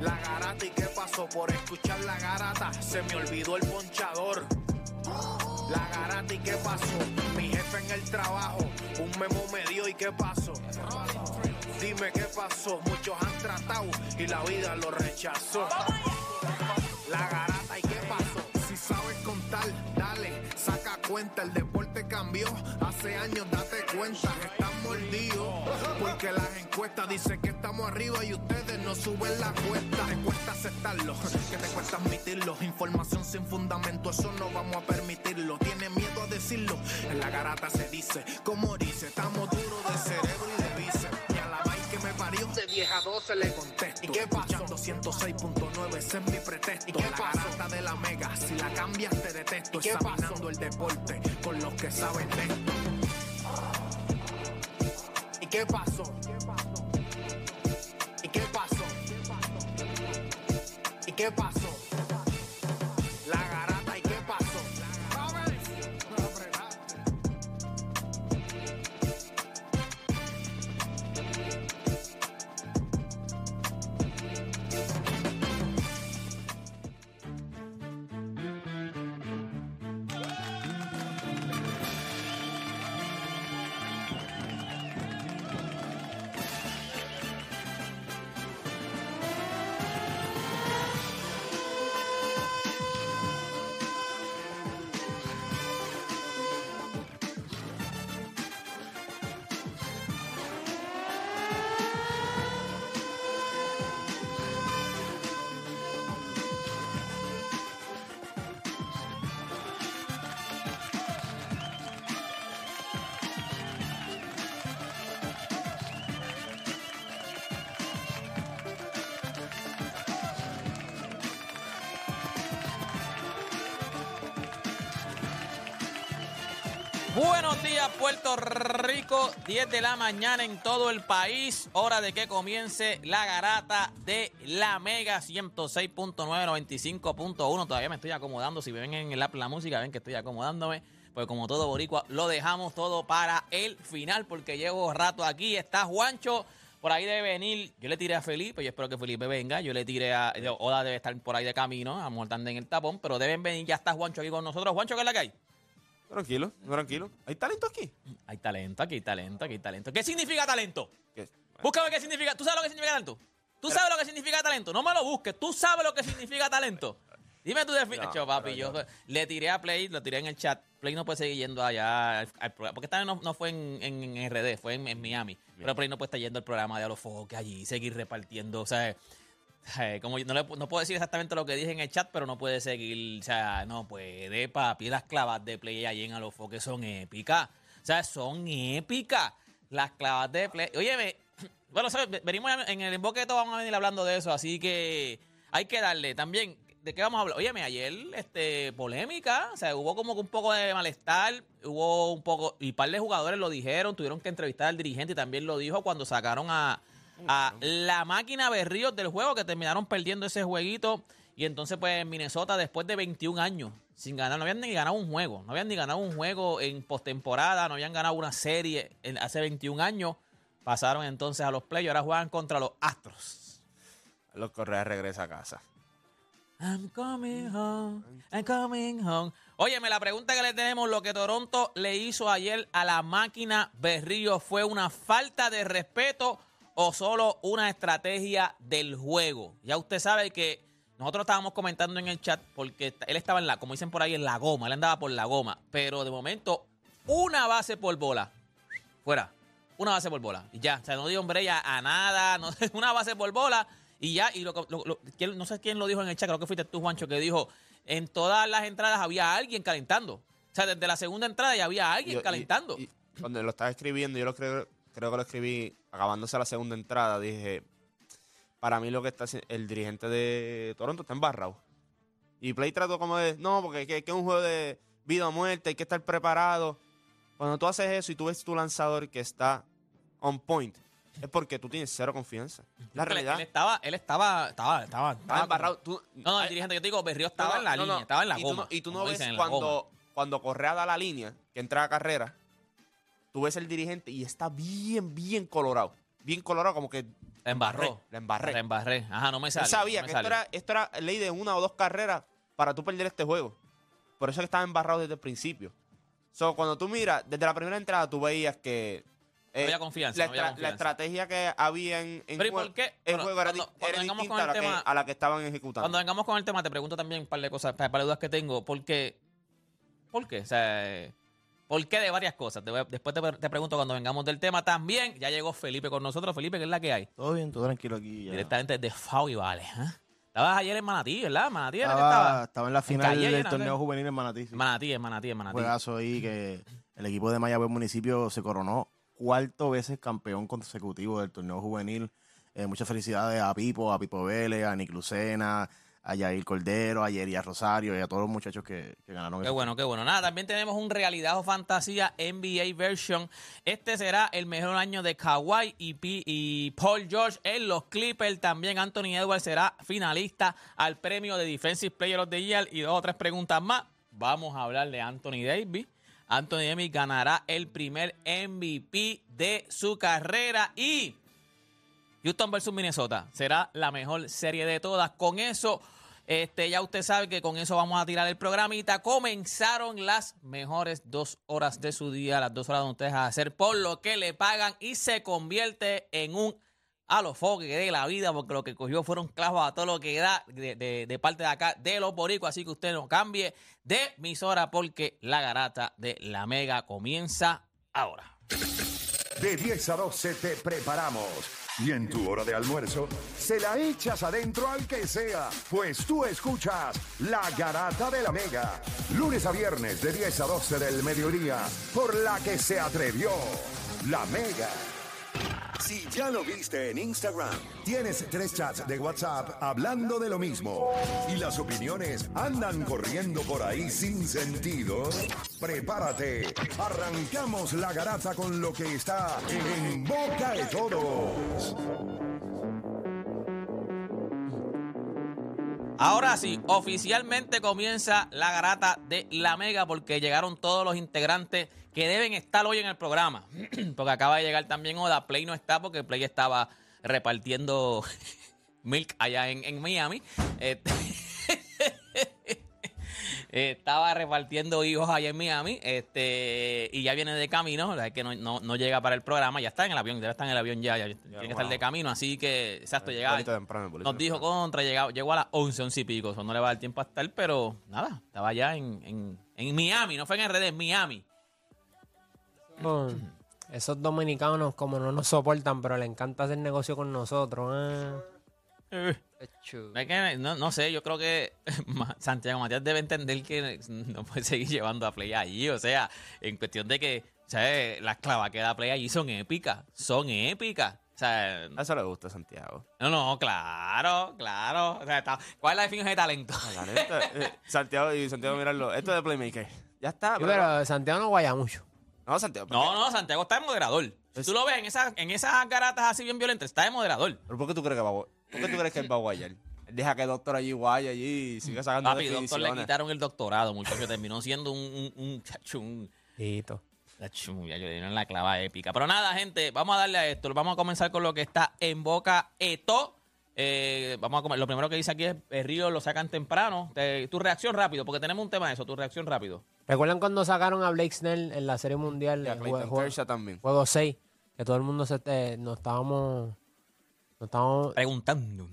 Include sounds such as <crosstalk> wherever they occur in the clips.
La garata y qué pasó por escuchar la garata. Se me olvidó el ponchador. La garata y qué pasó. Mi jefe en el trabajo. Un memo me dio y qué pasó. Dime qué pasó. Muchos han tratado y la vida lo rechazó. La garata y qué pasó. Si sabes contar, dale, saca cuenta. El deporte cambió. Hace años date cuenta. Encuestas dicen que estamos arriba y ustedes no suben la cuesta. Te cuesta aceptarlo, que te cuesta admitirlo. Información sin fundamento, eso no vamos a permitirlo. Tiene miedo a decirlo. En la garata se dice, como dice, estamos duros de cerebro y de bíceps. Y a la vaina que me parió, de vieja 12 le contesto. ¿Y qué pasó? 106.9, ese es mi pretexto. ¿Y qué la garata de la mega, si la cambias te detesto. ¿Y qué Examinando el deporte con los que saben de esto. ¿Y qué pasó? ¿Y ¿Y qué Días, Puerto Rico. 10 de la mañana en todo el país. Hora de que comience la garata de la Mega 106.9, 95.1. Todavía me estoy acomodando. Si ven en el app la música, ven que estoy acomodándome. Pues como todo boricua, lo dejamos todo para el final porque llevo rato aquí. Está Juancho. Por ahí debe venir. Yo le tiré a Felipe. Yo espero que Felipe venga. Yo le tiré a. Oda debe estar por ahí de camino. A en el tapón. Pero deben venir. Ya está Juancho aquí con nosotros. Juancho, ¿qué es la que hay? Tranquilo, tranquilo. ¿Hay talento aquí? Hay talento, aquí hay talento, aquí hay talento. ¿Qué significa talento? ¿Qué? Búscame qué significa. ¿Tú sabes lo que significa talento? ¿Tú sabes lo que significa talento? No me lo busques. ¿Tú sabes lo que significa talento? Dime tu definición. No, papi, yo le tiré a Play, lo tiré en el chat. Play no puede seguir yendo allá al, al programa. Porque esta vez no, no fue en, en- en RD, fue en, en Miami. Pero Play no puede estar yendo al programa de A los Foques allí, seguir repartiendo. O sea, como yo no, le, no puedo decir exactamente lo que dije en el chat, pero no puede seguir. O sea, no puede, papi. Las clavas de Play allí en A los Foques son épicas. O sea, son épicas. Las clavas de Play. Oye, <clears throat> bueno, ¿sabes? venimos en el emboque de todo, vamos a venir hablando de eso, así que hay que darle también. ¿De qué vamos a hablar? Óyeme, ayer, este, polémica, o sea, hubo como que un poco de malestar, hubo un poco, y un par de jugadores lo dijeron, tuvieron que entrevistar al dirigente y también lo dijo cuando sacaron a, a la máquina Berríos del juego, que terminaron perdiendo ese jueguito, y entonces pues Minnesota después de 21 años sin ganar, no habían ni ganado un juego, no habían ni ganado un juego en postemporada, no habían ganado una serie en- hace 21 años, pasaron entonces a los playoffs, ahora juegan contra los Astros. Los Correa regresa a casa. I'm coming home, I'm coming home. Óyeme, la pregunta que le tenemos, lo que Toronto le hizo ayer a la máquina Berrío, ¿fue una falta de respeto o solo una estrategia del juego? Ya usted sabe que nosotros estábamos comentando en el chat porque él estaba en la, como dicen por ahí, en la goma, él andaba por la goma, pero de momento, una base por bola, fuera, una base por bola, y ya, o sea, no dio hombre ya a nada, <laughs> no, una base por bola, y ya, y lo, lo- no sé quién lo dijo en el chat, creo que fuiste tú, Juancho, que dijo, en todas las entradas había alguien calentando. O sea, desde la segunda entrada ya había alguien Yo- y- calentando. y cuando lo estaba escribiendo, yo lo creo, creo que lo escribí acabándose la segunda entrada. Dije, para mí lo que está el dirigente de Toronto está embarrado. Y Play trató como de, no, porque que, que es un juego de vida o muerte, hay que estar preparado. Cuando tú haces eso y tú ves tu lanzador que está on point, es porque tú tienes cero confianza. La realidad. Él estaba, él estaba, estaba, estaba, Estaba embarrado. Tú- No, no, el Ay, dirigente, yo te digo, Berrío estaba no, en la no, línea, no. estaba en la y goma. y tú no ves cuando, cuando Correa da la línea, que entra a carrera, tú ves el dirigente y está bien, bien colorado. Bien colorado, como que La embarró. La embarré. La embarré. Ajá, no me sale. Él sabía no que esto era, esto era ley de una o dos carreras para tú perder este juego. Por eso es que estaba embarrado desde el principio. So, cuando tú miras, desde la primera entrada tú veías que... eh, No había confianza, La, no había estra- confianza. la estrategia que había en, en Pero ¿y jue- por qué? el Bueno, juego era, cuando- era distinta a la, el que, tema- a la que estaban ejecutando. Cuando vengamos con el tema, te pregunto también un par de cosas, un par de dudas que tengo. ¿Por qué? ¿Por qué? O sea, eh, ¿por qué de varias cosas? Te voy a- después te, te pregunto cuando vengamos del tema. También ya llegó Felipe con nosotros. Felipe, ¿qué es la que hay? Todo bien, todo tranquilo aquí. ya. Directamente desde FAU y Vale. ¿eh? Estabas ayer en Manatí, ¿verdad? Manatí era que Estaba, estaba. estaba en la final Calle del torneo juvenil en Manatí. sí. Manatí, en Manatí, en Manatí. juegazo ahí que el equipo de Mayagüez Municipio se coronó cuarto veces campeón consecutivo del torneo juvenil. Eh, muchas felicidades a Pipo, a Pipo Vélez, a Nick Lucena, a Yair Cordero, a Yeria Rosario y a todos los muchachos que, que ganaron. Qué bueno, qué bueno. Nada, también tenemos un realidad o fantasía NBA version. Este será el mejor año de Kawhi y, P- y Paul George en los Clippers. También Anthony Edwards será finalista al premio de Defensive Player of the Year. Y dos o tres preguntas más. Vamos a hablar de Anthony Davis. Anthony Davis ganará el primer MVP de su carrera y Houston versus Minnesota será la mejor serie de todas. Con eso, este, ya usted sabe que con eso vamos a tirar el programita. Comenzaron las mejores dos horas de su día, las dos horas donde ustedes a hacer por lo que le pagan y se convierte en un a los que de la vida, porque lo que cogió fueron clavos a todo lo que da de, de- de parte de acá de los boricos. Así que usted no cambie de emisora porque la garata de la mega comienza ahora. De 10 a 12 te preparamos. Y en tu hora de almuerzo, se la echas adentro al que sea, pues tú escuchas La Garata de la Mega. Lunes a viernes de 10 a 12 del mediodía, por la que se atrevió La Mega. Si ya lo viste en Instagram, tienes tres chats de WhatsApp hablando de lo mismo y las opiniones andan corriendo por ahí sin sentido, prepárate. Arrancamos la garata con lo que está en boca de todos. Ahora sí, oficialmente comienza la garata de la Mega porque llegaron todos los integrantes que deben estar hoy en el programa. <clears throat> porque acaba de llegar también Oda. Play no está porque Play estaba repartiendo <laughs> milk allá en, en Miami. Este- <laughs> estaba repartiendo hijos allá en Miami este y ya viene de camino, la es que no, no- no llega para el programa, ya está en el avión, ya está en el avión ya, ya tiene que estar de camino, así que exacto, llega, Bolito temprano, bolito nos dijo contra, llegó, llegó a las 11, 11 y pico. Eso no le va a dar tiempo a estar, pero nada, estaba allá en, en, en Miami, no fue en RD, en Miami. Esos dominicanos como no nos soportan, pero le encanta hacer negocio con nosotros. ¿eh? Es que, no, no sé, yo creo que <laughs> Santiago Matías debe entender que <laughs> no puede seguir llevando a Play allí. O sea, en cuestión de que, ¿sabes? Las clavas que da Play allí son épicas. Son épicas. O sea, A eso le gusta a Santiago. no, no, claro, claro. O sea, está- ¿cuál es la definición de talento? Neta, eh, Santiago y Santiago, mirarlo. Esto es de Playmaker. Ya está. Sí, pero- pero Santiago no guaya mucho. No, Santiago. ¿por No, no, Santiago está de moderador. Si tú lo ves en esas, en esas garatas así bien violentas, está de moderador. ¿Pero por qué tú crees que va a ¿Por qué tú crees que él va a guayar? Deja que el doctor allí guaya allí y siga sacando Papi, doctor, le quitaron el doctorado, muchacho. Terminó siendo un, un, un chacho, un, Listo. chacho, ya le dieron la clava épica. Pero nada, gente, vamos a darle a esto. Vamos a comenzar con lo que está en boca Eto. Eh, vamos a comer. Lo primero que dice aquí es el Río lo sacan temprano. Te- tu reacción rápido, porque tenemos un tema de eso. Tu reacción rápido. ¿Recuerdan cuando sacaron a Blake Snell en la Serie Mundial? Y a en Clayton jue- jue- Kershaw también. juego 6. Que todo el mundo se eh, nos estábamos. Nos estábamos Preguntando.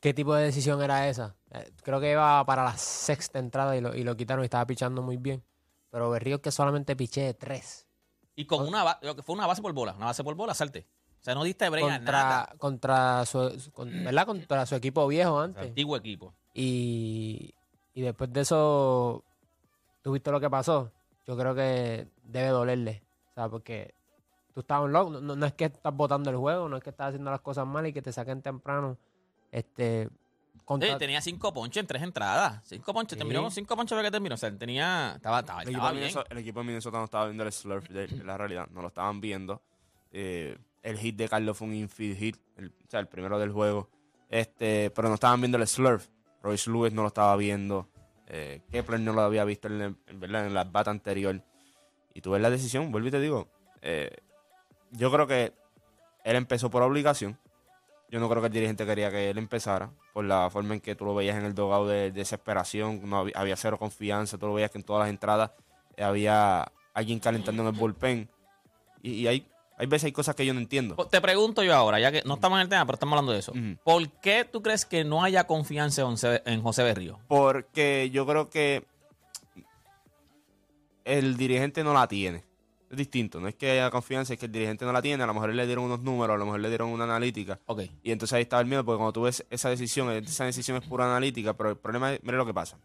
¿Qué tipo de decisión era esa? Eh, creo que iba para la sexta entrada y lo, y lo quitaron y estaba pichando muy bien. Pero Berríos que solamente piché de tres. Y con una ba- lo que fue una base por bola. Una base por bola, salte. O sea, no diste break a nada. Contra, contra, su, con- ¿verdad? contra su equipo viejo antes. Antiguo equipo. Y, y después de eso, ¿tú viste lo que pasó? Yo creo que debe dolerle. O sea, porque tú estabas loco. No, no- no es que estás botando el juego, no es que estás haciendo las cosas mal y que te saquen temprano. Este. contra- Sí, tenía cinco ponches en tres entradas. Cinco ponches. Sí. Terminó con cinco ponches porque terminó. O sea, tenía. Estaba, estaba, El equipo, estaba bien. El equipo de Minnesota no estaba viendo el slurf de la realidad. No lo estaban viendo. Eh, el hit de Carlos fue un infield hit. el- o sea, el primero del juego. Este, pero no estaban viendo el slurf. Royce Lewis no lo estaba viendo. Eh, Kepler no lo había visto en, la- bata anterior. Y tú ves la decisión, vuelvo y te digo. eh, yo creo que él empezó por obligación. Yo no creo que el dirigente quería que él empezara, por la forma en que tú lo veías en el dogado de, desesperación, no había, cero confianza, tú lo veías que en todas las entradas había alguien calentando en el bullpen. Y, y hay, hay veces hay cosas que yo no entiendo. Te pregunto yo ahora, ya que no estamos en el tema, pero estamos hablando de eso. ¿Por qué tú crees que no haya confianza en José, Berrío? Porque yo creo que el dirigente no la tiene. Es distinto, no es que haya confianza, es que el dirigente no la tiene. A lo mejor le dieron unos números, a lo mejor le dieron una analítica. Ok. Y entonces ahí estaba el miedo, porque cuando tú ves esa decisión, esa decisión es pura analítica, pero el problema es, mira lo que pasa.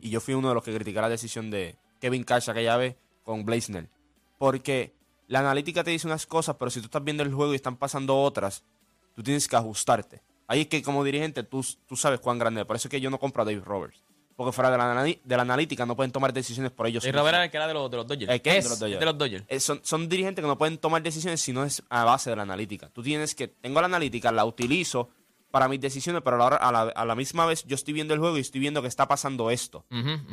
Y yo fui uno de los que criticaba la decisión de Kevin Cash aquella vez con Blaisner. Porque la analítica te dice unas cosas, pero si tú estás viendo el juego y están pasando otras, tú tienes que ajustarte. Ahí es que como dirigente tú, tú sabes cuán grande es. Por eso es que yo no compro a Dave Roberts. Porque fuera de la, de la analítica no pueden tomar decisiones por ellos Y mismos. Robert era el que era de los, de los Dodgers. ¿El qué? Es De los Dodgers. de los Dodgers. Eh, son, son dirigentes que no pueden tomar decisiones si no es a base de la analítica. Tú tienes que, tengo la analítica, la utilizo para mis decisiones, pero a la, a la, a la misma vez yo estoy viendo el juego y estoy viendo que está pasando esto.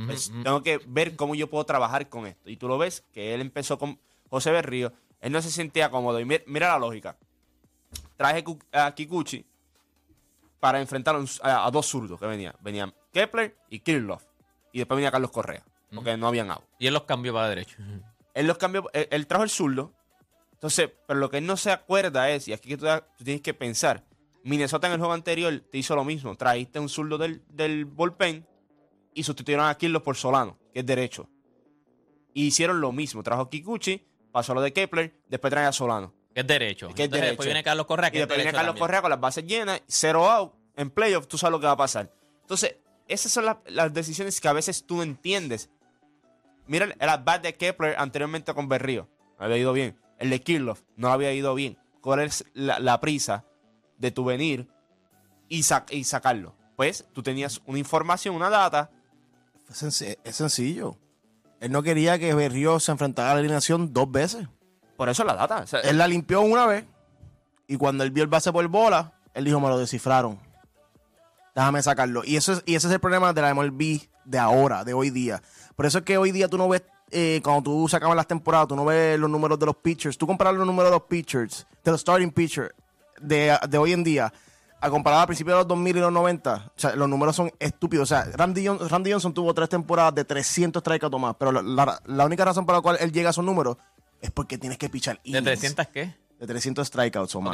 Pues. Tengo que ver cómo yo puedo trabajar con esto. Y tú lo ves, que él empezó con José Berrío, él no se sentía cómodo. Y mi- mira la lógica. Traje a Kikuchi para enfrentar a, dos zurdos que venían. Venían Kepler y Kirchhoff. Y después venía Carlos Correa, porque no habían out. Y él los cambió para derecho. Él los cambió, él, él trajo el zurdo. Entonces, pero lo que él no se acuerda es, y aquí que tú, tú tienes que pensar, Minnesota en el juego anterior te hizo lo mismo. Trajiste un zurdo del, del bullpen y sustituyeron a Kirlos por Solano, que es derecho. Y hicieron lo mismo. Trajo Kikuchi, pasó lo de Kepler, después trae a Solano. Que es derecho. Que es Entonces, Después derecho. viene Carlos Correa, que Y es después viene derecho Carlos también. Correa con las bases llenas, cero out, en playoff, tú sabes lo que va a pasar. Entonces, esas son las, las decisiones que a veces tú no entiendes. Mira el, el at-bat de Kepler anteriormente con Berrío. Había ido bien. El de Kirchhoff no había ido bien. ¿Cuál es la, la prisa de tu venir y, sa- y sacarlo? Pues tú tenías una información, una data. Es, senc- es sencillo. Él no quería que Berrío se enfrentara a la alineación dos veces. Por eso la data. O sea, Él la limpió una vez y cuando él vio el base por bola, él dijo, me lo descifraron. Déjame sacarlo. Y, eso es, y ese es el problema de la MLB de ahora, de hoy día. Por eso es que hoy día tú no ves, eh, cuando tú sacabas las temporadas, tú no ves los números de los pitchers. Tú comparas los números de los pitchers, de los starting pitchers de, de hoy en día, a comparar a principios de los 2000 y los 90, o sea, los números son estúpidos. O sea, Randy, Johnson tuvo tres temporadas de 300 strikeouts o más, pero la, la- la única razón por la cual él llega a esos números es porque tienes que pichar ¿De innings. 300 qué? De 300 strikeouts o más.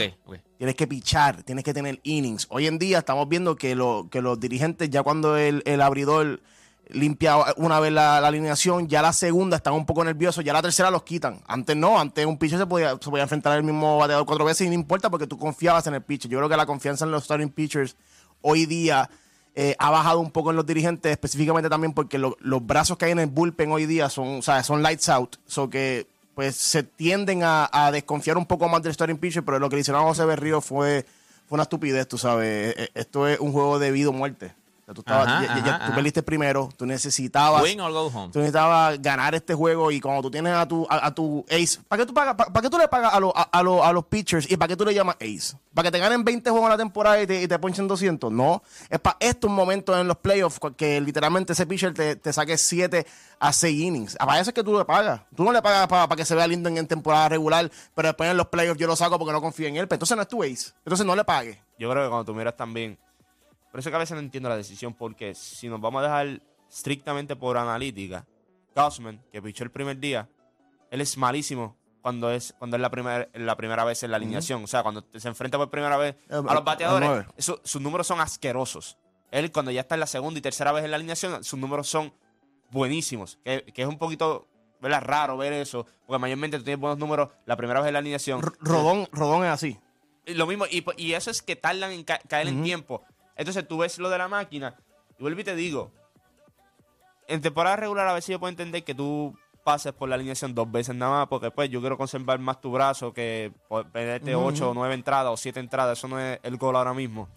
Tienes que pichar, tienes que tener innings. Hoy en día estamos viendo que, lo, que los dirigentes, ya cuando el, el abridor limpia una vez la, alineación, ya la segunda están un poco nerviosos, ya la tercera los quitan. Antes no, antes un pitcher se podía, se podía enfrentar al mismo bateador cuatro veces y no importa porque tú confiabas en el pitcher. Yo creo que la confianza en los starting pitchers hoy día eh, ha bajado un poco en los dirigentes, específicamente también porque lo- los brazos que hay en el bullpen hoy día son, o sea, son lights out. So que pues se tienden a, desconfiar un poco más del starting pitcher, pero lo que hicieron a José Berrío fue, fue una estupidez, tú sabes. Eh, Esto es un juego de vida o muerte. Sea, tú, estabas- Ajá, ya- ya- ya ajá, tú perdiste primero, tú necesitabas Win or go home. Tú necesitabas ganar este juego y cuando tú tienes a tu, a, a tu ace, ¿para qué tú, pagas, para, qué tú le pagas a, los a, a los- a los pitchers y para qué tú le llamas ace? ¿Para que te ganen 20 juegos en la temporada y te, y te ponchen 200? No. Es para estos momentos en los playoffs que literalmente ese pitcher te, te saque 7 a 6 innings. Para eso es que tú le pagas. Tú no le pagas para, para que se vea lindo en, en temporada regular, pero después en los playoffs yo lo saco porque no confío en él. Pero entonces no es tu ace. Entonces no le pagues. Yo creo que cuando tú miras también. Por eso que a veces no entiendo la decisión, porque si nos vamos a dejar estrictamente por analítica, Gausman, que pichó el primer día, él es malísimo cuando es cuando es la, primera la primera vez en la alineación. O sea, cuando se enfrenta por primera vez Eh, a los bateadores, nueve. eso- sus números son asquerosos. Él, cuando ya está en la segunda y tercera vez en la alineación, sus números son buenísimos. Que, que es un poquito ¿verdad? raro ver eso, porque mayormente tú tienes buenos números la primera vez en la alineación. R- Rodón, Rodón es así. Lo mismo, y, y eso es que tardan en ca- caer en tiempo. Entonces tú ves lo de la máquina, y vuelvo y te digo, en temporada regular a veces yo puedo entender que tú pases por la alineación dos veces nada más, porque pues yo quiero conservar más tu brazo que perderte ocho o nueve entradas o siete entradas, eso no es el gol ahora mismo.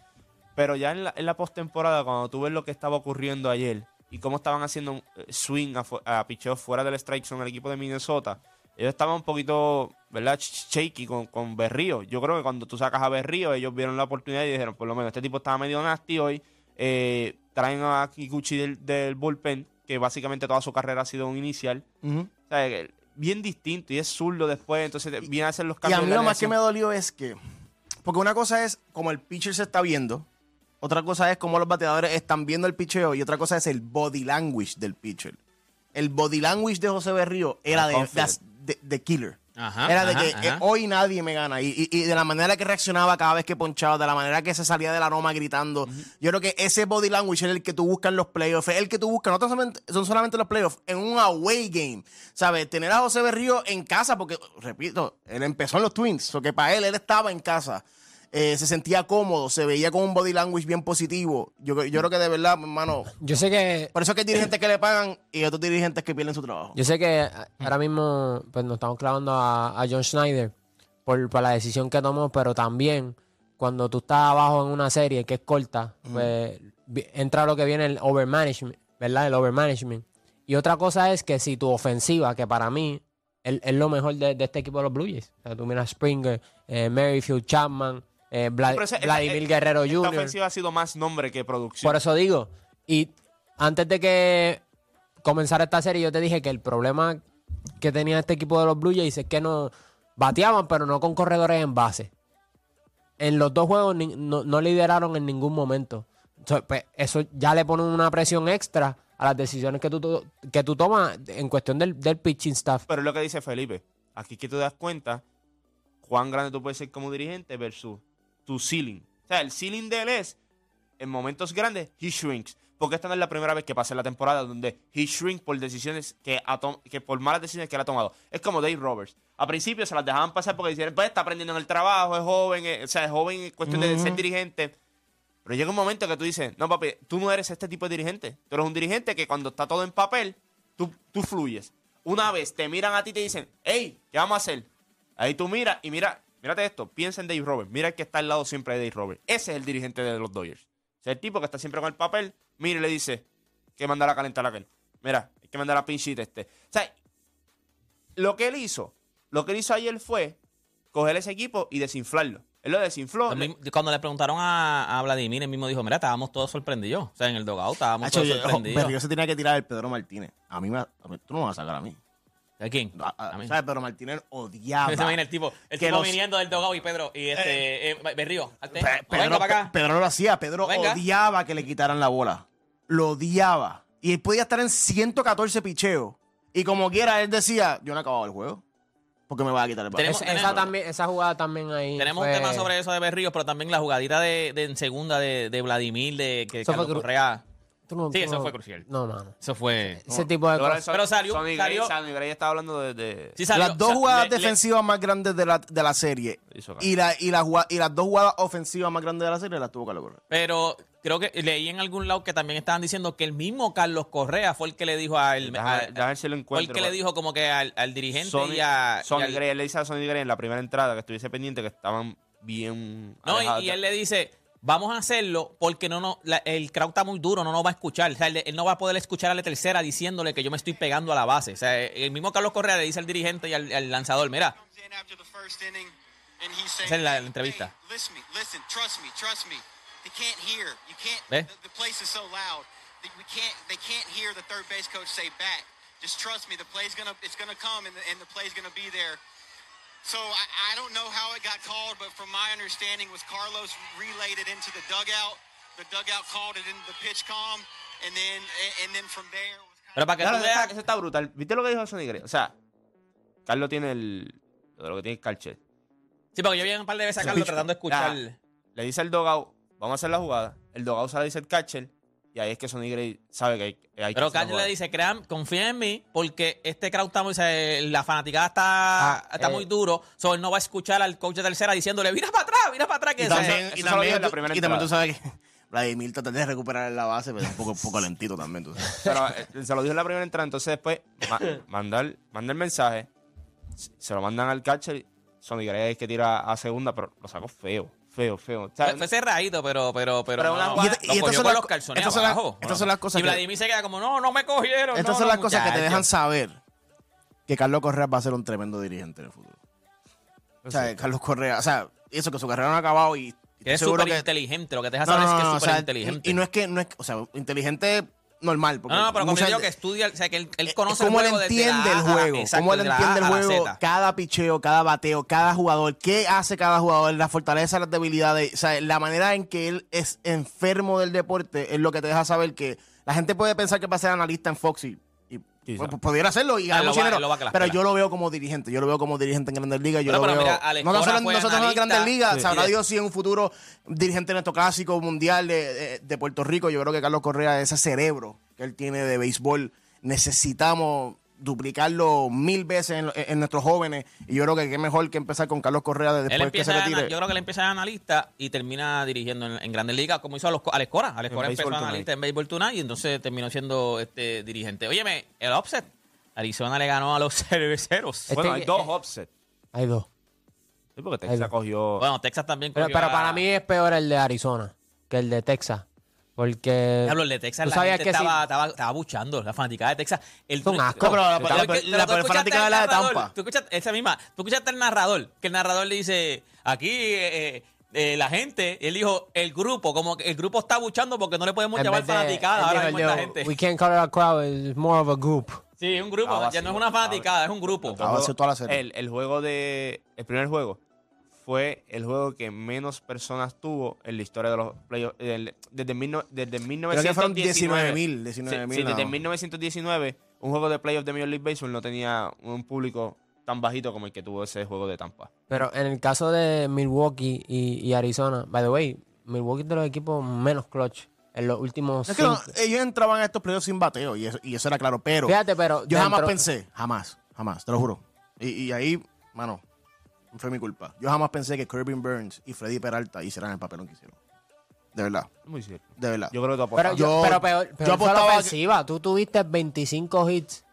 Pero ya en la, en la postemporada, cuando tú ves lo que estaba ocurriendo ayer y cómo estaban haciendo eh, swing a, a picheos fuera del strike zone el equipo de Minnesota, ellos estaban un poquito, ¿verdad? Shaky con, con Berrío. Yo creo que cuando tú sacas a Berrío, ellos vieron la oportunidad y dijeron, por lo menos este tipo estaba medio nasty hoy. eh, traen a Kikuchi del, del bullpen, que básicamente toda su carrera ha sido un inicial. Ujú. O sea, que bien distinto y es zurdo después, entonces viene a hacer los Y cambios. a mí lo más que me dolió es que Porque una cosa es como el pitcher se está viendo, otra cosa es cómo los bateadores están viendo el picheo y otra cosa es el body language del pitcher. El body language de José Berrío era Ah, de, de, de killer. Ajá, era de ajá, que eh, hoy nadie me gana. Y, y- y de la manera que reaccionaba cada vez que ponchaba, de la manera que se salía de la noma gritando. Yo creo que ese body language es el que tú buscas en los playoffs. Es el que tú buscas, no solamente, son solamente los playoffs, en un away game. ¿Sabes? Tener a José Berrío en casa, porque, repito, él empezó en los Twins. So que para él, él estaba en casa. Eh, se sentía cómodo, se veía con un body language bien positivo. Yo, yo creo que de verdad, hermano. Yo sé que Por eso es que hay dirigentes que le pagan y otros dirigentes que pierden su trabajo. Yo sé que ahora mismo pues, nos estamos clavando a, a John Schneider por, por la decisión que tomó, pero también cuando tú estás abajo en una serie que es corta, pues entra lo que viene el overmanagement, ¿verdad? El overmanagement. Y otra cosa es que si tu ofensiva, que para mí es, es lo mejor de, de este equipo de los Blue Jays, o sea, tú miras Springer, eh, Merrifield, Chapman, eh, ese- Vladimir esta- Guerrero Esta Jr. ofensiva ha sido más nombre que producción. Por eso digo, y antes de que comenzara esta serie, yo te dije que el problema que tenía este equipo de los Blue Jays es que no bateaban, pero no con corredores en base. En los dos juegos ni- no, no lideraron en ningún momento. Pues, eso ya le pone una presión extra a las decisiones que tú, to- que tú tomas en cuestión del, del pitching staff. Pero es lo que dice Felipe. Aquí que tú te das cuenta cuán grande tú puedes ser como dirigente versus tu ceiling. O sea, el ceiling de él es, en momentos grandes, he shrinks. Porque esta no es la primera vez que pasa en la temporada donde he shrink por decisiones que, ha que por malas decisiones que él ha tomado. Es como Dave Roberts. A principio se las dejaban pasar porque decían, pues está aprendiendo en el trabajo, es joven, eh, o sea, es joven en cuestión de ser dirigente. Pero llega un momento que tú dices, no, papi, tú no eres este tipo de dirigente. Tú eres un dirigente que cuando está todo en papel, tú, tú fluyes. Una vez te miran a ti y te dicen, hey, ¿qué vamos a hacer? Ahí tú miras y mira, mírate esto, piensa en Dave Roberts. Mira el que está al lado siempre de Dave Roberts. Ese es el dirigente de los Dodgers. O sea, el tipo que está siempre con el papel, mira y le dice, hay que mandar a calentar a aquel. Mira, hay que mandar a pinchita este. O sea, lo que él hizo, lo que él hizo ayer fue coger ese equipo y desinflarlo. Él lo desinfló. Cuando le preguntaron a, a Vladimir, él mismo dijo, mira, estábamos todos sorprendidos. O sea, en el dogout estábamos Hacho, todos yo- sorprendidos. Berrío se tenía que tirar el Pedro Martínez. A mí, me, a mí- tú no me vas a sacar a mí. ¿De quién? A- a- A mí. ¿Sabes? Pedro Martínez <laughs> odiaba. Se imagina el tipo, el Que tipo los- viniendo del dogout y Pedro, y este, eh, Berrío, Pe- venga Pedro, para acá. Pe- Pedro no lo hacía. Pedro Venga. odiaba que le quitaran la bola. Lo odiaba. Y él podía estar en 114 picheos. Y como quiera, él decía, yo no he acabado el juego. Porque me va a quitar el balón. Esa, esa también, esa jugada también ahí. Tenemos fue- un tema sobre eso de Berríos, pero también la jugadita de, de en segunda de, de Vladimir, de que Carlos Correa. Tú no- Sí, tú eso no- fue crucial. No, mano. Eso fue. Ese tipo de cosas. Pero salió- Sonny Gray, salió- Gray estaba hablando de... de- Sí, salió- las dos o sea, jugadas le- le- defensivas más grandes de la, de la serie y, la, y, la y las dos jugadas ofensivas más grandes de la serie las tuvo Carlos Correa. Pero creo que leí en algún lado que también estaban diciendo que el mismo Carlos Correa fue el que le dijo a él. Si lo fue el encuentro, que le dijo como que al, al dirigente Sonny, y a. y Sonny al- Gray, él le dice a Sonny Gray en la primera entrada que estuviese pendiente que estaban bien No, y, él le dice, vamos a hacerlo porque no, no, la- el crowd está muy duro, no nos va a escuchar. O sea, él, él no va a poder escuchar a la tercera diciéndole que yo me estoy pegando a la base. O sea, el mismo Carlos Correa le dice al dirigente y al, al lanzador, mira, Esa es la "Hey, entrevista. back. Just trust me. The play's gonna. It's gonna come and the, and the play's gonna be there. So I, I don't know how it got called, but from my understanding was Carlos relayed it into the dugout. The dugout called it into the pitch com, and then and then from there pero para que Claro, tú eso, está, veas... eso está brutal. ¿Viste lo que dijo Sonny Gray? O sea, Carlos tiene el... Lo que tiene el calche. Sí, porque yo vi un par de veces a Carlos tratando de escuchar... Le dice al dogout, vamos a hacer la jugada. El dogout se la dice el catcher. Y ahí es que Sonny Gray sabe que hay, hay que Pero Carlos le dice, crean, confíen en mí, porque este crowd está muy, la fanaticada está, Ah, está eh. muy duro, so él no va a escuchar al coach de tercera diciéndole, mira para atrás, mira para atrás, que Y también, eso y también tú- primera y también tú entrada. sabes que Vladimir trata de recuperar la base, pero es un poco, un poco lentito también. Tú sabes. Pero eh, se lo dijo en la primera entrada. Entonces después ma- manda, el, manda el mensaje. Se lo mandan al catcher. Sonny Gray es que tira a segunda, pero lo sacó feo. Feo, feo. O sea, Fue, fue cerradito, pero, pero, pero, Pero no, lo y estas son las los co- calzones estas son las- abajo. estas son las cosas Y que- Vladimir se queda como, no, no me cogieron. Estas no, son no, las cosas que te muchacho". dejan saber que Carlos Correa va a ser un tremendo dirigente en el futuro. O sea, Carlos Correa, o sea, eso que su carrera no ha acabado y, y Que es súper que- inteligente, lo que te deja No, saber no, es que es o súper sea, inteligente. Y, y no es que, no es, o sea, inteligente normal. porque No, no, pero como yo digo que estudia, o sea, que él, él Eh, conoce cómo el él juego desde entiende la el juego, exacto, cómo él entiende el juego, cada picheo, cada bateo, cada jugador, qué hace cada jugador, la fortaleza, las debilidades, o sea, la manera en que él es enfermo del deporte es lo que te deja saber que la gente puede pensar que va a ser analista en Fox Sí, pues, pudiera hacerlo y Ah, ganar dinero, pero yo lo veo como dirigente, yo lo veo como dirigente en Grandes Ligas, yo Pero, lo pero veo, mira, Alex no nosotros, nosotros en. Grandes Ligas, Sí. sabrá Dios si en un futuro dirigente en nuestro clásico mundial de Puerto Rico, yo creo que Carlos Correa, ese cerebro que él tiene de béisbol, necesitamos duplicarlo mil veces en, en nuestros jóvenes y yo creo que qué mejor que empezar con Carlos Correa de después que se retire. yo creo que él empieza de analista y termina dirigiendo en, en Grandes Ligas, como hizo a los, Alex Cora. Alex En Cora empezó Tonight. analista en Baseball Tonight y entonces terminó siendo este dirigente. Óyeme, el offset. Arizona le ganó a los <laughs> cerveceros. Este- Bueno, hay dos eh, offset. Hay dos. Sí, porque Texas cogió. Bueno, Texas también Pero, cogió pero a- para mí es peor el de Arizona que el de Texas. Porque. Diablo, el de Texas, tú la sabías gente que sí. estaba, estaba, estaba buchando, la fanaticada de Texas. El, Son asco. Pero la- la- la- la fanática de la de narrador, Tampa. Tú escuchaste, esa misma, tú escuchaste al narrador, que el narrador le dice, aquí eh, eh, la gente, él dijo, el grupo, como que el grupo está buchando porque no le podemos en llamar de- fanaticada ahora mismo a esta "Yo, gente. We can't call it a crowd, it's more of a group. Sí, es un grupo, Ah, ya no es una fanaticada, es un grupo. Ah, la. El, el juego de. El primer juego fue el juego que menos personas tuvo en la historia de los playoffs. Desde, mil no- desde Creo 1919. que fueron 19 mil, Sí, 19 sí, mil. desde 1919, un juego de playoffs de Major League Baseball no tenía un público tan bajito como el que tuvo ese juego de Tampa. Pero en el caso de Milwaukee y, y Arizona, by the way, Milwaukee es de los equipos menos clutch en los últimos Es que no, ellos entraban a estos playoffs sin bateo y eso, y eso era claro, pero Fíjate, pero yo jamás pensé, jamás, jamás, te lo juro. Y, y ahí, mano, fue mi culpa. Yo jamás pensé que Kirby Burns y Freddy Peralta hicieran el papelón que hicieron. De verdad, Muy cierto. de verdad. Yo creo que tú Pero, apostabas. yo, Yo- pero peor, peor yo fue la apostaba que- ofensiva. Tú tuviste 25 hits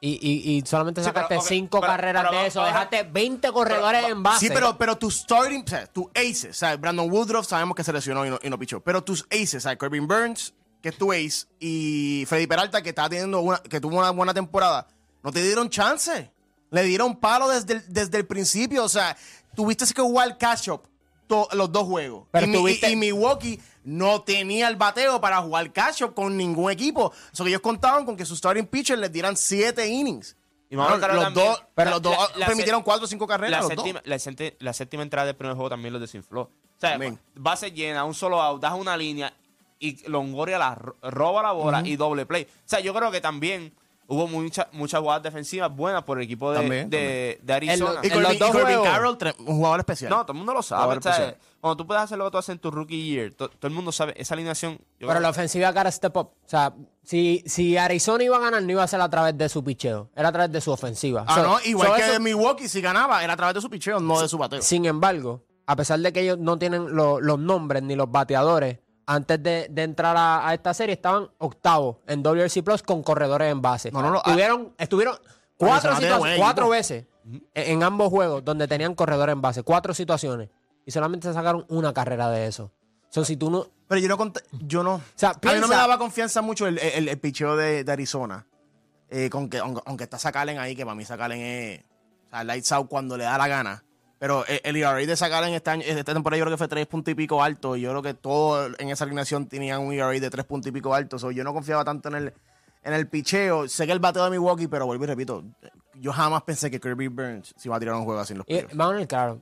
y, y, y solamente pero, sacaste ok, 5 pero- carreras pero de eso. Dejaste 20 corredores pero- en base. Sí, pero, pero tus starting, o sea, tus aces, ¿sabes? Brandon Woodruff sabemos que se lesionó y no, y no pichó. Pero tus aces, ¿sabes? Kirby Burns, que es tu ace, y Freddy Peralta, que estaba teniendo una, que tuvo una buena temporada, no te dieron chance. Le dieron palo desde el, desde el principio. O sea, tuviste que jugar catch up to- los dos juegos. Pero y, mi- tuviste- y- y Milwaukee no tenía el bateo para jugar catch up con ningún equipo. O sea, que ellos contaban con que sus starting pitchers les dieran siete innings. Y vamos a Bueno, aclarar los también, dos, pero la- los dos la- la permitieron se- cuatro o cinco carreras. la, los dos. séptima, la, séptima entrada del primer juego también los desinfló. O sea, También. base llena, un solo out, das una línea y Longoria la ro- roba la bola y doble play. O sea, yo creo que también hubo mucha- muchas jugadas defensivas buenas por el equipo de, También, de, de Arizona. Y En Corbin, los dos y Corbin juegos- Carroll, un jugador especial. no, todo el mundo lo sabe. Cuando tú puedes hacer lo que tú haces en tu rookie year, to- todo el mundo sabe esa alineación. yo Pero creo- la ofensiva cara step up. O sea, si, si Arizona iba a ganar, no iba a ser a través de su picheo. Era a través de su ofensiva. Ah, So- no, igual so que eso- Milwaukee, si ganaba, era a través de su picheo, no de su bateo. Sin embargo, a pesar de que ellos no tienen lo- los nombres ni los bateadores, antes de, de entrar a, a esta serie estaban octavos en WRC Plus con corredores en base. No, no, no, Tuvieron, estuvieron cuatro, situa- buen cuatro veces en, en ambos juegos donde tenían corredores en base. Cuatro situaciones. Y solamente sacaron una carrera de eso. So, si tú no... Pero yo no, yo no. sea, a mí no me daba confianza mucho el, el, el picheo de, de Arizona. Eh, con que, aunque, aunque está Sakalen ahí, que para mí Sakalen es o sea, lights out cuando le da la gana. Pero el, el ERA de Sakalen este año- esta temporada yo creo que fue tres puntos y pico alto. Y yo creo que todo en esa alineación tenían un ERA de tres puntos y pico alto. So, yo no confiaba tanto en el, en el picheo. Sé que el bateo de Milwaukee, pero vuelvo y repito, yo jamás pensé que Kirby Burns se iba a tirar un juego así en los playoffs. vamos claro.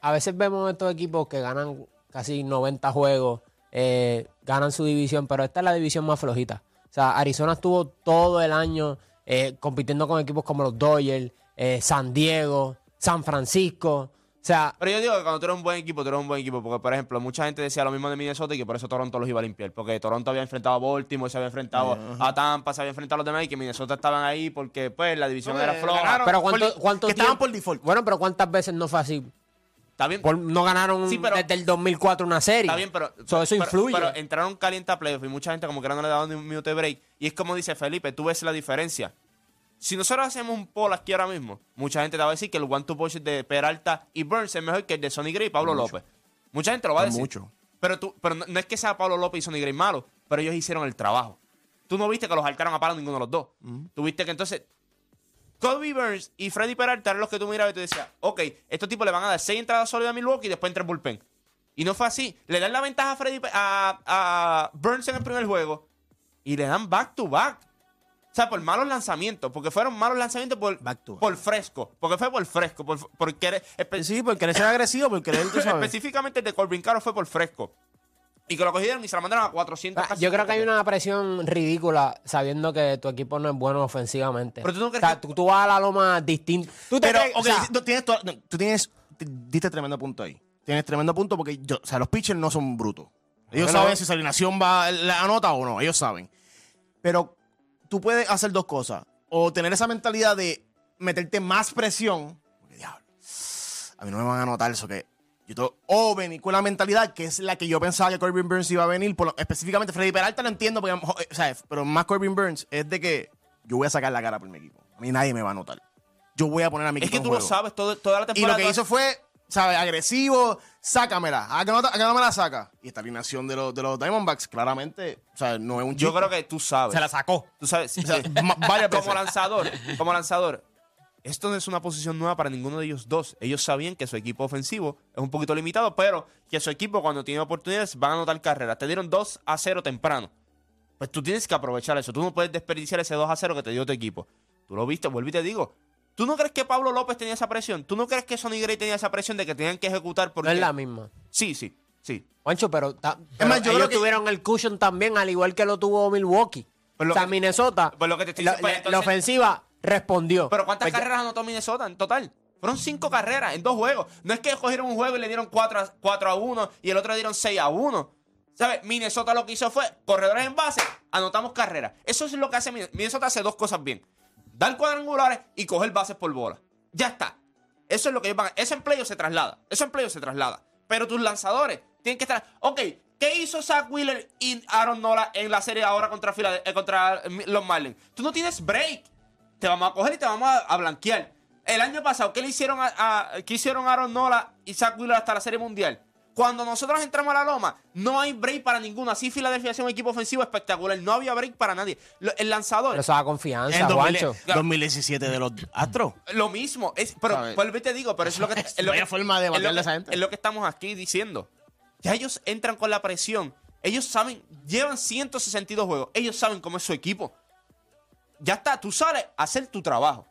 A veces vemos estos equipos que ganan casi 90 juegos, eh, ganan su división, pero esta es la división más flojita. O sea, Arizona estuvo todo el año eh, compitiendo con equipos como los Dodgers, eh, San Diego, San Francisco. O sea, Pero yo digo que cuando tú eres un buen equipo, tú eres un buen equipo. Porque, por ejemplo, mucha gente decía lo mismo de Minnesota y que por eso Toronto los iba a limpiar. Porque Toronto había enfrentado a Baltimore, se había enfrentado a Tampa, se había enfrentado a los demás y que Minnesota estaban ahí porque, pues, la división era floja. ganaron pero ¿cuánto, cuánto que estaban por default. Bueno, pero ¿cuántas veces no fue así? Está bien, Por- no ganaron Sí, pero- desde el 2004 una serie. Está bien, pero. So, eso pero- influye. Pero entraron caliente a playoff y mucha gente como que no le daban ni un minuto de break. Y es como dice Felipe, tú ves la diferencia. Si nosotros hacemos un poll aquí ahora mismo, mucha gente te va a decir que el one-two punch de Peralta y Burns es mejor que el de Sonny Gray y Pablo López. Mucha gente lo va a decir. mucho. Pero, tú, pero no, no es que sea Pablo López y Sonny Gray malo, pero ellos hicieron el trabajo. Tú no viste que los saltaron a palo ninguno de los dos. Tú viste que entonces Kobe Burns y Freddy Peralta eran los que tú mirabas y tú decías, ok, estos tipos le van a dar seis entradas sólidas a Milwaukee y después entra el bullpen. Y no fue así. Le dan la ventaja a Freddy a, a Burns en el primer juego y le dan back to back. O sea, por malos lanzamientos, porque fueron malos lanzamientos por, por fresco, porque fue por fresco, por, por querer- Sí, por querer ser agresivo, por querer, tú <laughs> sabes. específicamente de Corbin Caro fue por fresco. Y que lo cogieron y se la mandaron a 400. Ah, casi Yo creo que hay 500. una presión ridícula sabiendo que tu equipo no es bueno ofensivamente. Pero tú no crees o sea, que- tú, tú vas a la loma distinto. Tú te Pero, crees- o ok, sea, no, tienes tú tienes, te- diste tremendo punto ahí. Tienes tremendo punto porque, yo, o sea, los pitchers no son brutos. Ellos saben si su alineación va, la anota o no, ellos saben. Pero tú puedes hacer dos cosas. O tener esa mentalidad de meterte más presión. Porque, diablo, a mí no me van a anotar eso que... Yo tengo- o venir con la mentalidad que es la que yo pensaba que Corbin Burns iba a venir. por lo- específicamente Freddy Peralta lo entiendo, porque, o sea, pero más Corbin Burns es de que yo voy a sacar la cara por mi equipo. A mí nadie me va a anotar. Yo voy a poner a mi Es equipo que en tú lo sabes todo- toda la Y temporada. lo que hizo fue, ¿sabes? Agresivo, sácamela. ¿A que no, a que no me la saca? Y esta alineación de los, de los Diamondbacks, claramente, o sea, no es un Yo chiste. creo que tú sabes. Se la sacó. Tú sabes. O sea, <laughs> ma- varias veces. como lanzador, como lanzador, esto no es una posición nueva para ninguno de ellos dos. Ellos sabían que su equipo ofensivo es un poquito limitado, pero que su equipo cuando tiene oportunidades van a anotar carreras. Te dieron 2 a 0 temprano. Pues tú tienes que aprovechar eso. Tú no puedes desperdiciar ese 2 a 0 que te dio tu equipo. Tú lo viste, vuelvo y te digo. ¿Tú no crees que Pablo López tenía esa presión? ¿Tú no crees que Sonny Gray tenía esa presión de que tenían que ejecutar no porque... es la misma. Sí, sí, sí. Juancho, pero, ta- pero más, yo ellos creo que- tuvieron el cushion también, al igual que lo tuvo Milwaukee. Pues lo o sea, que- Minnesota, pues lo que te estoy la, diciendo, pues la- entonces- la ofensiva respondió. Pero ¿cuántas Pues ya- carreras anotó Minnesota en total? Fueron cinco carreras en dos juegos. No es que cogieron un juego y le dieron 4 a, 4 a 1 y el otro le dieron 6 a 1. ¿Sabes? Minnesota lo que hizo fue corredores en base, anotamos carreras. Eso es lo que hace Minnesota. Minnesota hace dos cosas bien. Dar cuadrangulares y coger bases por bola. Ya está. Eso es lo que ellos van a... Ese empleo se traslada. Ese empleo se traslada. Pero tus lanzadores tienen que estar... Ok, ¿qué hizo Zach Wheeler y Aaron Nola en la serie ahora contra, Phila- eh, contra los Marlins? Tú no tienes break te vamos a coger y te vamos a, a blanquear. El año pasado, ¿qué le hicieron a, a- qué hicieron Aaron Nola y Zach Wheeler hasta la Serie Mundial? Cuando nosotros entramos a la loma, no hay break para ninguno. Así Filadelfia hacía un equipo ofensivo espectacular. No había break para nadie. Lo- el lanzador, Pero eso da En confianza, 2000 Juancho. 2017 de los Astros. lo mismo. Es, pero y te digo, pero es lo que, <laughs> es lo que- forma de es lo batearle a que- esa gente. Es lo que estamos aquí diciendo. Ya ellos entran con la presión. Ellos saben, llevan 162 juegos. Ellos saben cómo es su equipo. Ya está, tú sales a hacer tu trabajo.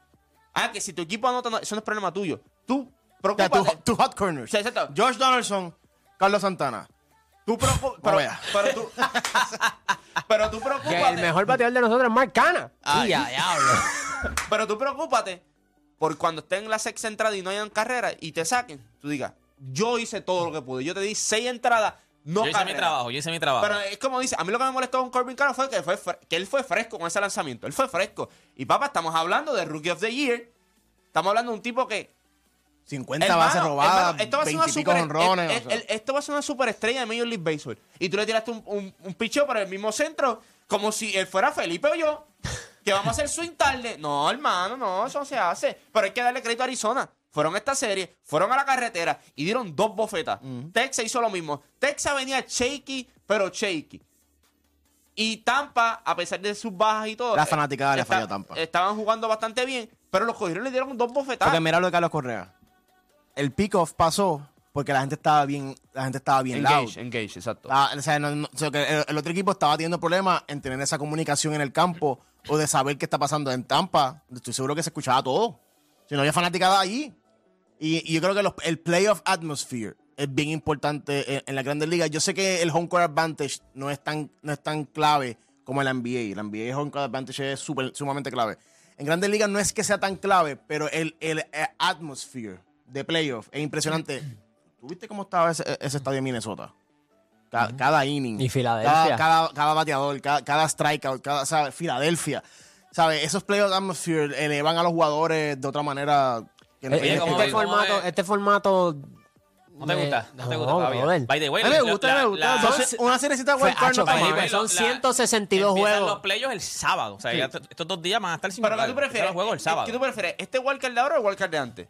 Ah, que si tu equipo anota, no, eso no es problema tuyo. Tú O sea, preocúpate. tu, tu hot corners. Exacto. Josh Donaldson, Carlos Santana. Tú preocu- pero, tú, <laughs> pero tú Que el preocúpate. mejor bateador de nosotros es Mark Cana. Ay, ya, diablo. <laughs> Pero tú preocúpate por cuando estén en la sexta entrada y no hayan carrera y te saquen. Tú digas, yo hice todo lo que pude. Yo te di seis entradas, no yo hice mi trabajo, yo hice mi trabajo. Pero es como dice, a mí lo que me molestó con Corbin Carroll fue que, fue que él fue fresco con ese lanzamiento. Él fue fresco. Y papá, estamos hablando de Rookie of the Year. Estamos hablando de un tipo que 50 Hermano, bases robadas, hermano, esto va a ser 20 una y pico super- honrones. el- o sea. el- esto va a ser una superestrella de Major League Baseball. Y tú le tiraste un, un, un picheo para el mismo centro, como si él fuera Felipe o yo, que vamos a hacer swing tarde. No, hermano, no, eso no se hace. Pero hay que darle crédito a Arizona. Fueron a esta serie, fueron a la carretera y dieron dos bofetas. Texas hizo lo mismo. Texas venía shaky, pero shaky. Y Tampa, a pesar de sus bajas y todo. La fanaticada le falló Tampa. Estaban jugando bastante bien, pero los cogieron y le dieron dos bofetadas. Porque mira lo de Carlos Correa. El pick-off pasó porque la gente estaba bien, la gente estaba bien loud. Engage, engage, exacto. Ah, o sea, no- no- o sea, que el, el otro equipo estaba teniendo problemas en tener esa comunicación en el campo o de saber qué está pasando en Tampa. Estoy seguro que se escuchaba todo. Si no había fanaticada allí. Y, y yo creo que los- el playoff atmosphere es bien importante en, en la grandes ligas. Yo sé que el home court advantage no es tan, no es tan clave como el NBA. El NBA home court advantage es súper- sumamente clave. En grandes ligas no es que sea tan clave, pero el, el, eh, atmosphere de playoff es impresionante. ¿Tú viste cómo estaba ese, ese estadio de Minnesota? Ca- Cada, inning. Y Filadelfia. Cada, cada, cada bateador, cada, cada strikeout, cada, ¿sabes? Filadelfia. ¿Sabes? Esos playoff atmosphere elevan a los jugadores de otra manera. que no- Eh, eh, ¿cómo este? ¿Cómo formato, este formato. ¿No te gusta? ¿No te no, gusta todavía? brother. By the way, A mí me la- gusta, la- me gusta. la- Dos- una seriecita wild card no son la- 162 empiezan juegos. los playoffs el sábado. O sea, estos dos días van a estar sin Pero ¿qué tú prefieres? los juegos el sábado. ¿Qué tú prefieres? ¿Este wildcard de ahora o el wildcard de antes?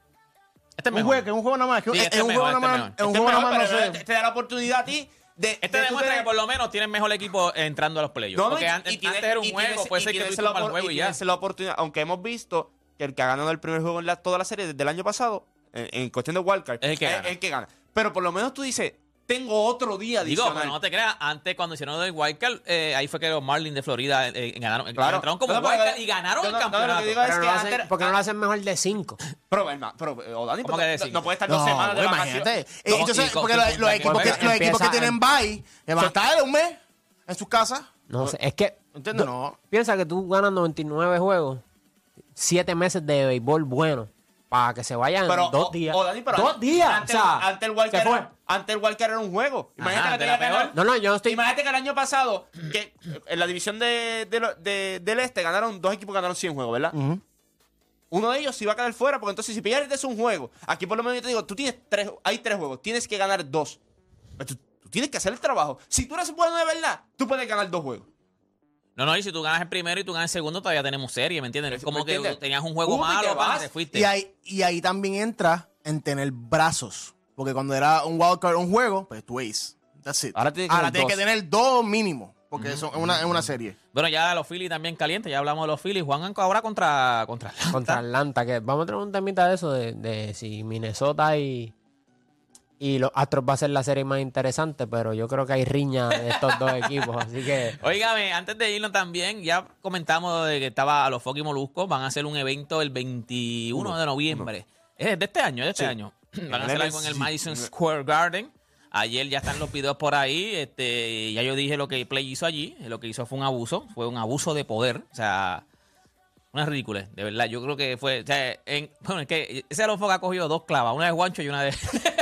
Este es Un mejor. juego, que es un juego nada más. que Sí, es- este es un mejor, juego nada este más. es Es un Este juego nada mejor, más, no sé. te, da la oportunidad a ti de. Este de tú demuestra tener- que por lo menos tienen mejor equipo entrando a los playoffs. No, no, Porque y- an- y antes tienes- era un y juego, tienes- puede y ser que tienes tuviste la opor- juego y ya. tienes la oportunidad, aunque hemos visto que el que ha ganado el primer juego en la- toda la serie desde el año pasado, en, en cuestión de wildcard, Es el que gana. el que gana. Pero por lo menos tú dices, tengo otro día Digo, adicional. pero no te creas, antes cuando hicieron del Wildcard, eh, ahí fue que los Marlins de Florida eh, ganaron, Claro. entraron como No, pero- Wildcard y ganaron el no- que campeonato. digo es Pero que no lo hacen- antes- ¿Por qué no lo hacen mejor de 5? Pero, hermano, pero, eh, o Dani, ¿Cómo pero que no, puede estar No, dos semanas de imagínate. vacaciones. Eh, No, Entonces, con- porque los, los equipos, que, los equipos que tienen bye eh, van a estar un mes en sus casas. No sé, es que ¿Entiendes? No. piensa que tú ganas 99 juegos, 7 meses de béisbol bueno, para que se vayan Pero, dos días. o Dani, pero dos días. Antes, o sea, antes el Walker era, antes el Walker era un juego. Imagínate Ajá, que tenía peor. No, no, yo no estoy. Imagínate que el año pasado, que en la división de, de lo- de- del este ganaron dos equipos que ganaron 100 juegos, ¿verdad? Uno de ellos iba a quedar fuera, porque entonces si pierdes un juego, aquí por lo menos yo te digo, tú tienes tres, hay tres juegos, tienes que ganar dos. Tú, tú tienes que hacer el trabajo. Si tú eres bueno de verdad, tú puedes ganar dos juegos. No, no, y si tú ganas el primero y tú ganas el segundo, todavía tenemos serie, ¿me entiendes? Es ¿Me como que entiendes? tenías un juego Uy, malo, vas. te fuiste. Y ahí, y ahí también entra en tener brazos. Porque cuando era un wildcard un juego, pues tú ace. That's it. Ahora tienes que Ahora tener tienes que dos. tener dos mínimo. Porque eso es una, es una serie. Bueno, ya los Phillies también calientes, ya hablamos de los Phillies. Juan ahora contra, contra Atlanta. Contra Atlanta, que vamos a tener un temita de eso, de, de si Minnesota y, y los Astros va a ser la serie más interesante, pero yo creo que hay riña de estos dos <laughs> equipos, así que Óigame, antes de irnos también, ya comentamos de que estaba a los Foki Moluscos, van a hacer un evento el 21 de noviembre. Es de este año, es de este año. <clears throat> Van a hacer algo en el Madison Square Garden. Ayer ya están los videos por ahí. Este, ya yo dije lo que Play hizo allí. Lo que hizo fue un abuso, fue un abuso de poder. O sea, una ridícula, de verdad. Yo creo que fue. O sea, en- bueno, es que ese Alonso ha cogido dos clavas, una de Guancho y una de. <laughs>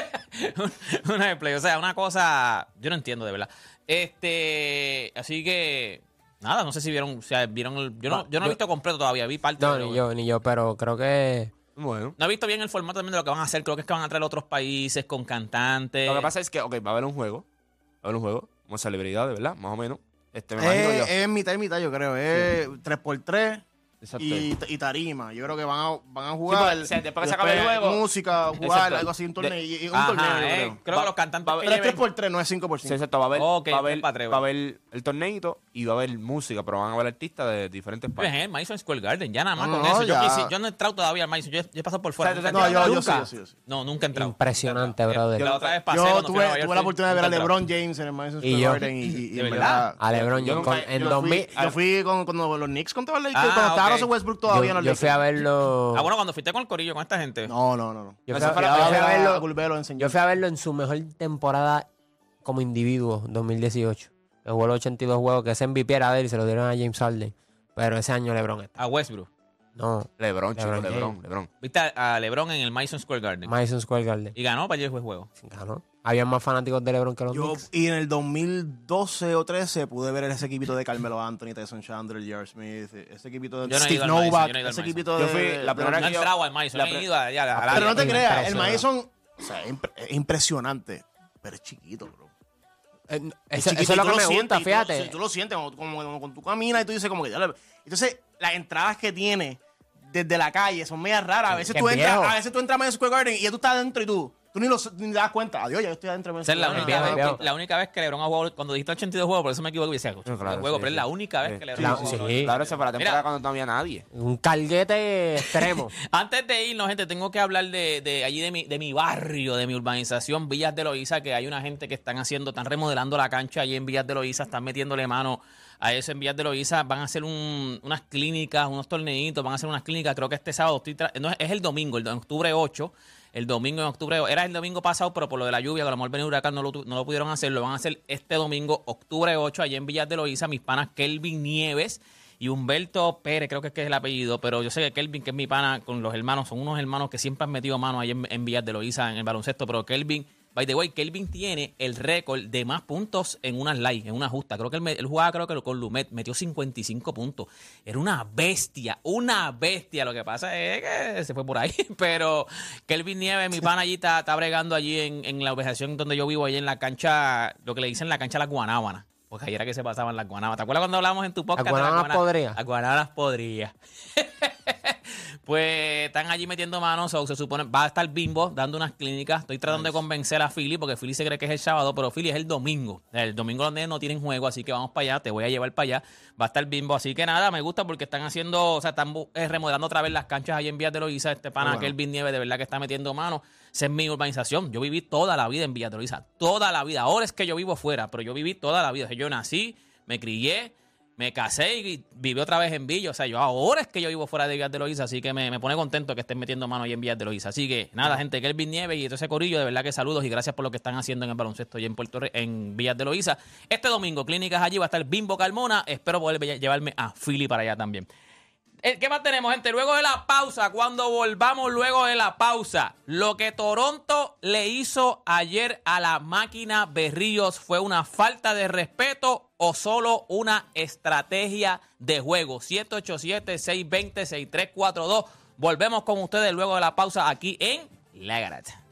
<laughs> una de Play. O sea, una cosa. Yo no entiendo, de verdad. Este. Así que. Nada, no sé si vieron. O sea, vieron. el- yo, no, yo no he visto completo todavía, vi parte. no, ni yo, ni yo, pero creo que Bueno. No he visto bien el formato también de lo que van a hacer. Creo que es que van a traer otros países con cantantes. Lo que pasa es que, ok, va a haber un juego. Va a haber un juego. Como celebridades, ¿verdad? Más o menos. Este, me imagino Es, yo. es mitad y mitad, yo creo. Es 3x3 Exacto. Y, y tarima. Yo creo que van a, van a jugar. después que se acabe el juego- Música, jugar, Exacto. algo así, un torneo. De- y- y un Ajá, torneo, eh, creo. creo Va- que los cantantes va a que haber Pero es lleven- 3x3, no es 5 por Sí, 5. exacto. Va a haber, Ok, va a haber, pa' tres, va a haber el torneito y va a haber música, pero van a haber artistas de diferentes Pues, países. eh, Madison Square Garden, ya nada más No, con eso. Yo, ya. quisi- yo no he entrado todavía al Madison, yo, he- yo he pasado por fuera. O sea, No, yo, yo sí, Nunca. sí, yo sí. No, nunca he entrado. Impresionante, brother. Yo la otra vez pasé Yo cuando tuve, la oportunidad de ver a. LeBron James en el Madison Y Square yo. Garden. Y, y- y ¿De en verdad? a LeBron Yo yo nunca- con- yo en no 2000 Yo fui con, cuando los Knicks contra los Lakers, cuando estaba Westbrook todavía en yo, los yo fui a verlo Ah, bueno, cuando fuiste con el corillo, con esta gente. No, no, no. no. yo, fui, a- yo fui a verlo. Yo fui a verlo en su mejor temporada como individuo, 2018. Que jugó los 82 juegos, que ese MVP era de él y se lo dieron a James Harden. Pero ese año LeBron está. A Westbrook. No, LeBron, chico, LeBron LeBron. Viste a, LeBron en el Madison Square Garden. Madison Square Garden. y ganó para allá el juego. Ganó. Había más fanáticos de LeBron que los Yo, Knicks. y en el 2012 o 13 pude ver ese equipito de Carmelo Anthony, Tyson Chandler, J.R. Smith, ese equipito de Yo no Steve Novak, yo no ese equipito Yo de... fui- de- la primera No que yo- al Madison, la pre- al Pero no te creas, el. Madison o sea, es impre- es impresionante, pero es chiquito, bro. Eh, Es Eso, chiquito eso es lo tú que me sientes, gusta, tú- fíjate. sí, Tú, lo sientes como, como, como cuando tú caminas y tú dices como que... ya lo- Entonces, las entradas que tiene desde la calle son medias raras. A veces, tú es entras, a veces tú entras a Madison Square Garden y ya tú estás adentro y tú... Tú ni, lo, ni te das cuenta. Adiós, ya yo estoy adentro de Esa es la única, vez, que- la única vez que LeBron ha jugado, cuando dijiste 82 juegos, por eso me equivoco y decía 82 claro, juegos, sí, pero es sí. la única vez Sí. que LeBron ha sí. jugado. Claro, esa fue la temporada Mira. cuando no había nadie. Un carguete extremo. <laughs> Antes de irnos, gente, tengo que hablar de, de allí de mi, de mi barrio, de mi urbanización, Villas de Loíza, que hay una gente que están haciendo, están remodelando la cancha allí en Villas de Loíza, están metiéndole mano a eso en Villas de Loíza, van a hacer un- unas clínicas, unos torneitos, van a hacer unas clínicas, creo que este sábado, estoy tra- no, es el domingo, el de octubre 8, el domingo en octubre, era el domingo pasado, pero por lo de la lluvia, que a lo mejor venía huracán, no lo, no lo pudieron hacer, lo van a hacer este domingo, octubre 8, allá en Villas de Loíza, mis panas Kelvin Nieves y Humberto Pérez, creo que es que es el apellido, pero yo sé que Kelvin, que es mi pana con los hermanos, son unos hermanos que siempre han metido mano ahí en, en Villas de Loíza en el baloncesto, pero Kelvin, by the way, Kelvin tiene el récord de más puntos en una live, en una justa. Creo que él, él jugaba creo que con Lumet, metió 55 puntos. Era una bestia, una bestia. Lo que pasa es que se fue por ahí, <laughs> pero Kelvin Nieves, mi pana allí está, está bregando allí en, en la urbanización donde yo vivo, allí en la cancha, lo que le dicen la cancha Las Guanábanas. Porque ahí era que se pasaban las guanábanas. ¿Te acuerdas cuando hablamos en tu podcast? las Guanábanas podría. Las guanábanas podría. <laughs> Pues están allí metiendo manos, o se supone, va a estar Bimbo dando unas clínicas. Estoy tratando de convencer a Philly, porque Philly se cree que es el sábado, pero Philly es el domingo. El domingo los nenes no tienen juego, así que vamos para allá, te voy a llevar para allá. Va a estar Bimbo, así que nada, me gusta porque están haciendo, o sea, están eh, remodelando otra vez las canchas ahí en Villas de Loíza. Este pana, bueno. Kelvin Nieves, de verdad que está metiendo manos. Esa es mi urbanización. Yo viví toda la vida en Villas de Loíza, toda la vida. Ahora es que yo vivo fuera, pero yo viví toda la vida. O sea, yo nací, me crié, me casé y viví otra vez en Villa. O sea, yo ahora es que yo vivo fuera de Villas de Loíza, así que me, pone contento que estén metiendo mano ahí en Villas de Loíza. Así que nada, gente, Kelvin Nieves y todo ese corillo, de verdad que saludos y gracias por lo que están haciendo en el baloncesto y en Puerto en Villas de Loíza. Este domingo, clínicas allí, va a estar Bimbo Carmona. Espero poder lle- llevarme a Philly para allá también. Eh, ¿Qué más tenemos, gente? Luego de la pausa, cuando volvamos luego de la pausa, lo que Toronto le hizo ayer a la máquina Berríos fue una falta de respeto o solo una estrategia de juego. 787-620-6342. Volvemos con ustedes luego de la pausa aquí en La Garata.